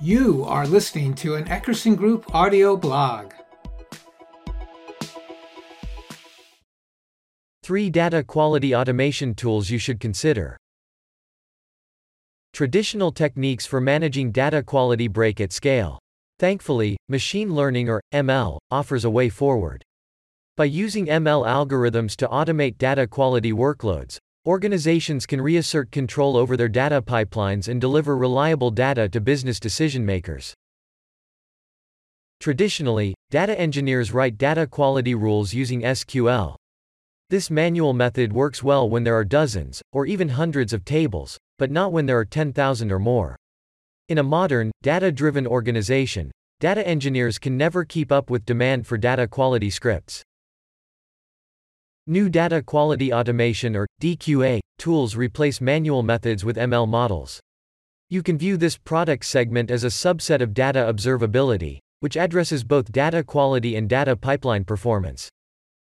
You are listening to an Eckerson Group audio blog. Three data quality automation tools you should consider. Traditional techniques for managing data quality break at scale. Thankfully, machine learning or ML offers a way forward. By using ML algorithms to automate data quality workloads, Organizations can reassert control over their data pipelines and deliver reliable data to business decision makers. Traditionally, data engineers write data quality rules using SQL. This manual method works well when there are dozens, or even hundreds of tables, but not when there are 10,000 or more. In a modern, data driven organization, data engineers can never keep up with demand for data quality scripts. New data quality automation or DQA tools replace manual methods with ML models. You can view this product segment as a subset of data observability, which addresses both data quality and data pipeline performance.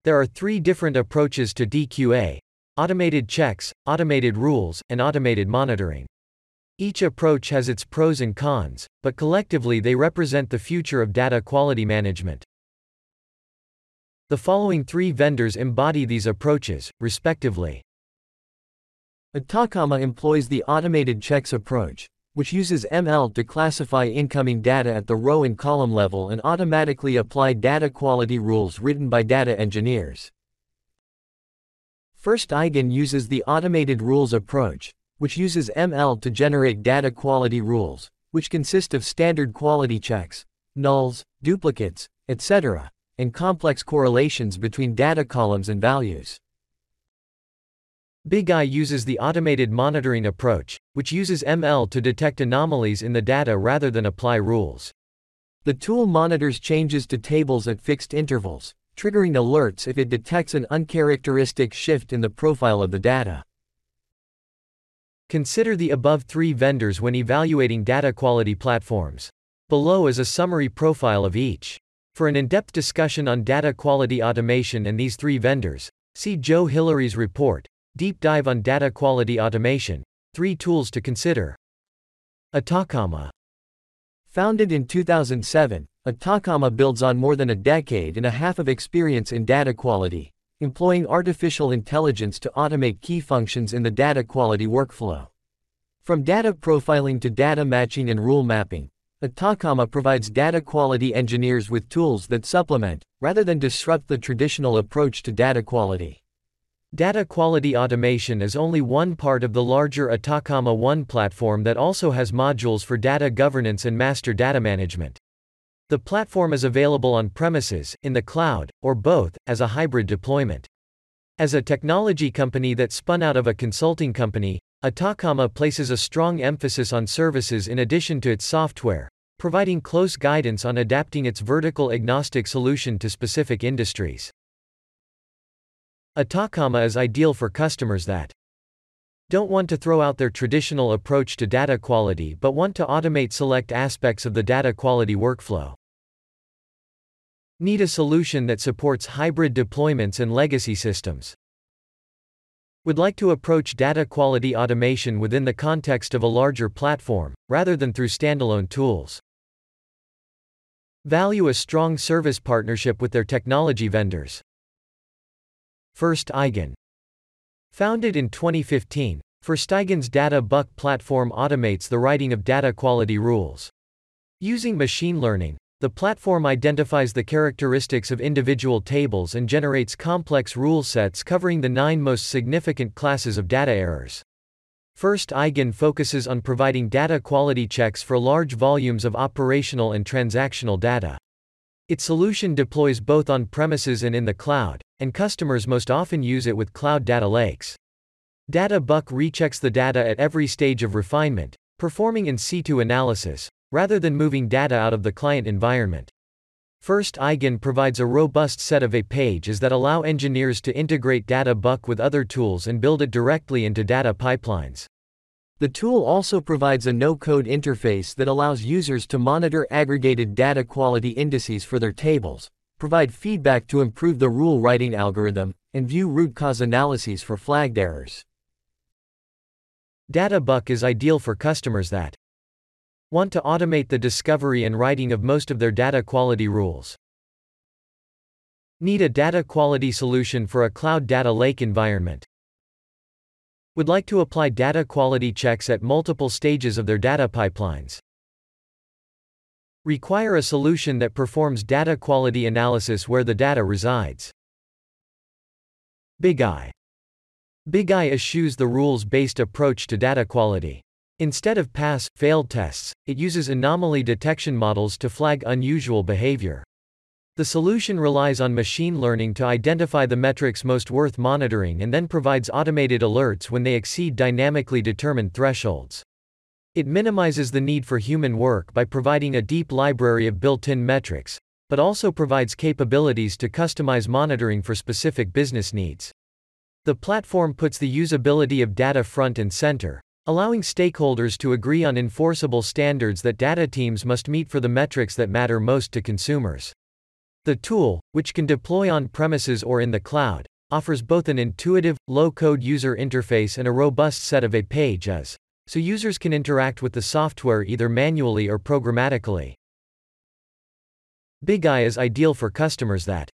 There are three different approaches to DQA automated checks, automated rules, and automated monitoring. Each approach has its pros and cons, but collectively they represent the future of data quality management. The following three vendors embody these approaches, respectively. Ataccama employs the automated checks approach, which uses ML to classify incoming data at the row and column level and automatically apply data quality rules written by data engineers. First Eigen uses the automated rules approach, which uses ML to generate data quality rules, which consist of standard quality checks, nulls, duplicates, etc and complex correlations between data columns and values. BigEye uses the automated monitoring approach, which uses ML to detect anomalies in the data rather than apply rules. The tool monitors changes to tables at fixed intervals, triggering alerts if it detects an uncharacteristic shift in the profile of the data. Consider the above three vendors when evaluating data quality platforms. Below is a summary profile of each. For an in-depth discussion on data quality automation and these three vendors, see Joe Hilleary's report, Deep Dive on Data Quality Automation, Three Tools to Consider. Ataccama. Founded in 2007, Ataccama builds on more than a decade and a half of experience in data quality, employing artificial intelligence to automate key functions in the data quality workflow. From data profiling to data matching and rule mapping, Ataccama provides data quality engineers with tools that supplement, rather than disrupt the traditional approach to data quality. Data quality automation is only one part of the larger Ataccama One platform that also has modules for data governance and master data management. The platform is available on premises, in the cloud, or both, as a hybrid deployment. As a technology company that spun out of a consulting company, Ataccama places a strong emphasis on services in addition to its software, providing close guidance on adapting its vertical agnostic solution to specific industries. Ataccama is ideal for customers that don't want to throw out their traditional approach to data quality but want to automate select aspects of the data quality workflow. Need a solution that supports hybrid deployments and legacy systems. Would like to approach data quality automation within the context of a larger platform, rather than through standalone tools. Value a strong service partnership with their technology vendors. First Eigen. Founded in 2015, First Eigen's DataBuck platform automates the writing of data quality rules. Using machine learning, the platform identifies the characteristics of individual tables and generates complex rule sets covering the nine most significant classes of data errors. First Eigen focuses on providing data quality checks for large volumes of operational and transactional data. Its solution deploys both on premises and in the cloud, and customers most often use it with cloud data lakes. DataBuck rechecks the data at every stage of refinement, performing in situ analysis, rather than moving data out of the client environment. First Eigen provides a robust set of APIs that allow engineers to integrate DataBuck with other tools and build it directly into data pipelines. The tool also provides a no-code interface that allows users to monitor aggregated data quality indices for their tables, provide feedback to improve the rule writing algorithm, and view root cause analyses for flagged errors. DataBuck is ideal for customers that Want to automate the discovery and writing of most of their data quality rules. Need a data quality solution for a cloud data lake environment. Would like to apply data quality checks at multiple stages of their data pipelines. Require a solution that performs data quality analysis where the data resides. BigEye. BigEye eschews the rules-based approach to data quality. Instead of pass, fail tests, it uses anomaly detection models to flag unusual behavior. The solution relies on machine learning to identify the metrics most worth monitoring and then provides automated alerts when they exceed dynamically determined thresholds. It minimizes the need for human work by providing a deep library of built-in metrics, but also provides capabilities to customize monitoring for specific business needs. The platform puts the usability of data front and center, allowing stakeholders to agree on enforceable standards that data teams must meet for the metrics that matter most to consumers. The tool, which can deploy on premises or in the cloud, offers both an intuitive, low code user interface and a robust set of APIs, so users can interact with the software either manually or programmatically. BigEye is ideal for customers that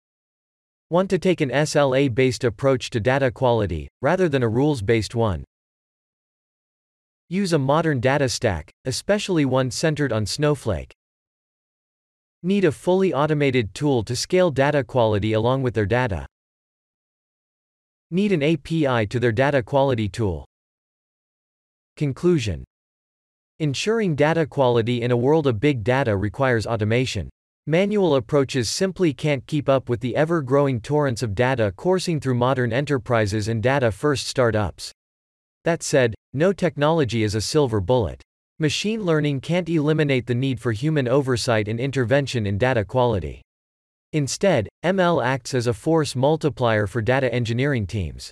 want to take an SLA based approach to data quality, rather than a rules based one. Use a modern data stack, especially one centered on Snowflake. Need a fully automated tool to scale data quality along with their data. Need an API to their data quality tool. Conclusion Ensuring data quality in a world of big data requires automation. Manual approaches simply can't keep up with the ever growing torrents of data coursing through modern enterprises and data first startups. That said, no technology is a silver bullet. Machine learning can't eliminate the need for human oversight and intervention in data quality. Instead, ML acts as a force multiplier for data engineering teams.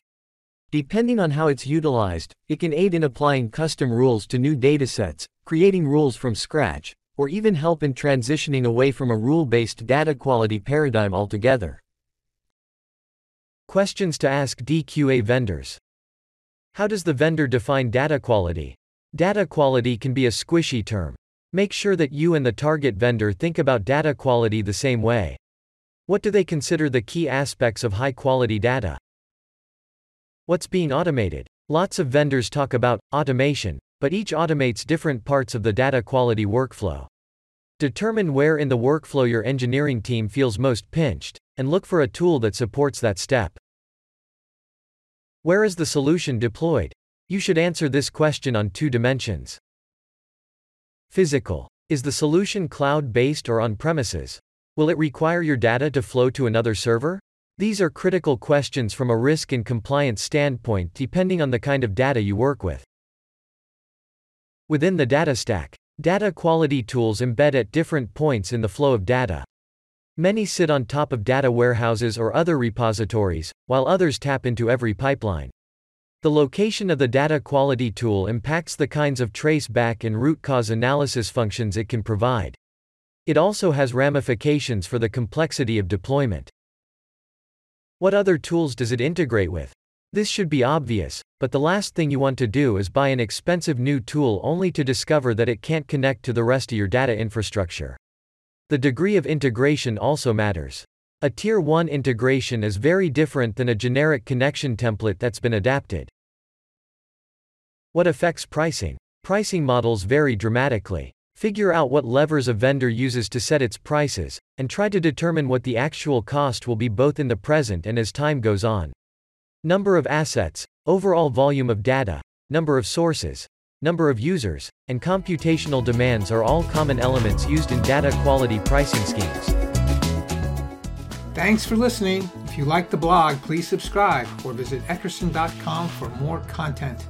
Depending on how it's utilized, it can aid in applying custom rules to new datasets, creating rules from scratch, or even help in transitioning away from a rule-based data quality paradigm altogether. Questions to ask DQA vendors. How does the vendor define data quality? Data quality can be a squishy term. Make sure that you and the target vendor think about data quality the same way. What do they consider the key aspects of high quality data? What's being automated? Lots of vendors talk about automation, but each automates different parts of the data quality workflow. Determine where in the workflow your engineering team feels most pinched, and look for a tool that supports that step. Where is the solution deployed? You should answer this question on two dimensions. Physical. Is the solution cloud based or on premises? Will it require your data to flow to another server? These are critical questions from a risk and compliance standpoint depending on the kind of data you work with. Within the data stack, data quality tools embed at different points in the flow of data. Many sit on top of data warehouses or other repositories, while others tap into every pipeline. The location of the data quality tool impacts the kinds of trace back and root cause analysis functions it can provide. It also has ramifications for the complexity of deployment. What other tools does it integrate with? This should be obvious, but the last thing you want to do is buy an expensive new tool only to discover that it can't connect to the rest of your data infrastructure. The degree of integration also matters. A Tier 1 integration is very different than a generic connection template that's been adapted. What affects pricing? Pricing models vary dramatically. Figure out what levers a vendor uses to set its prices, and try to determine what the actual cost will be both in the present and as time goes on. Number of assets, overall volume of data, number of sources, number of users, and computational demands are all common elements used in data quality pricing schemes. Thanks for listening. If you like the blog, please subscribe or visit eckerson.com for more content.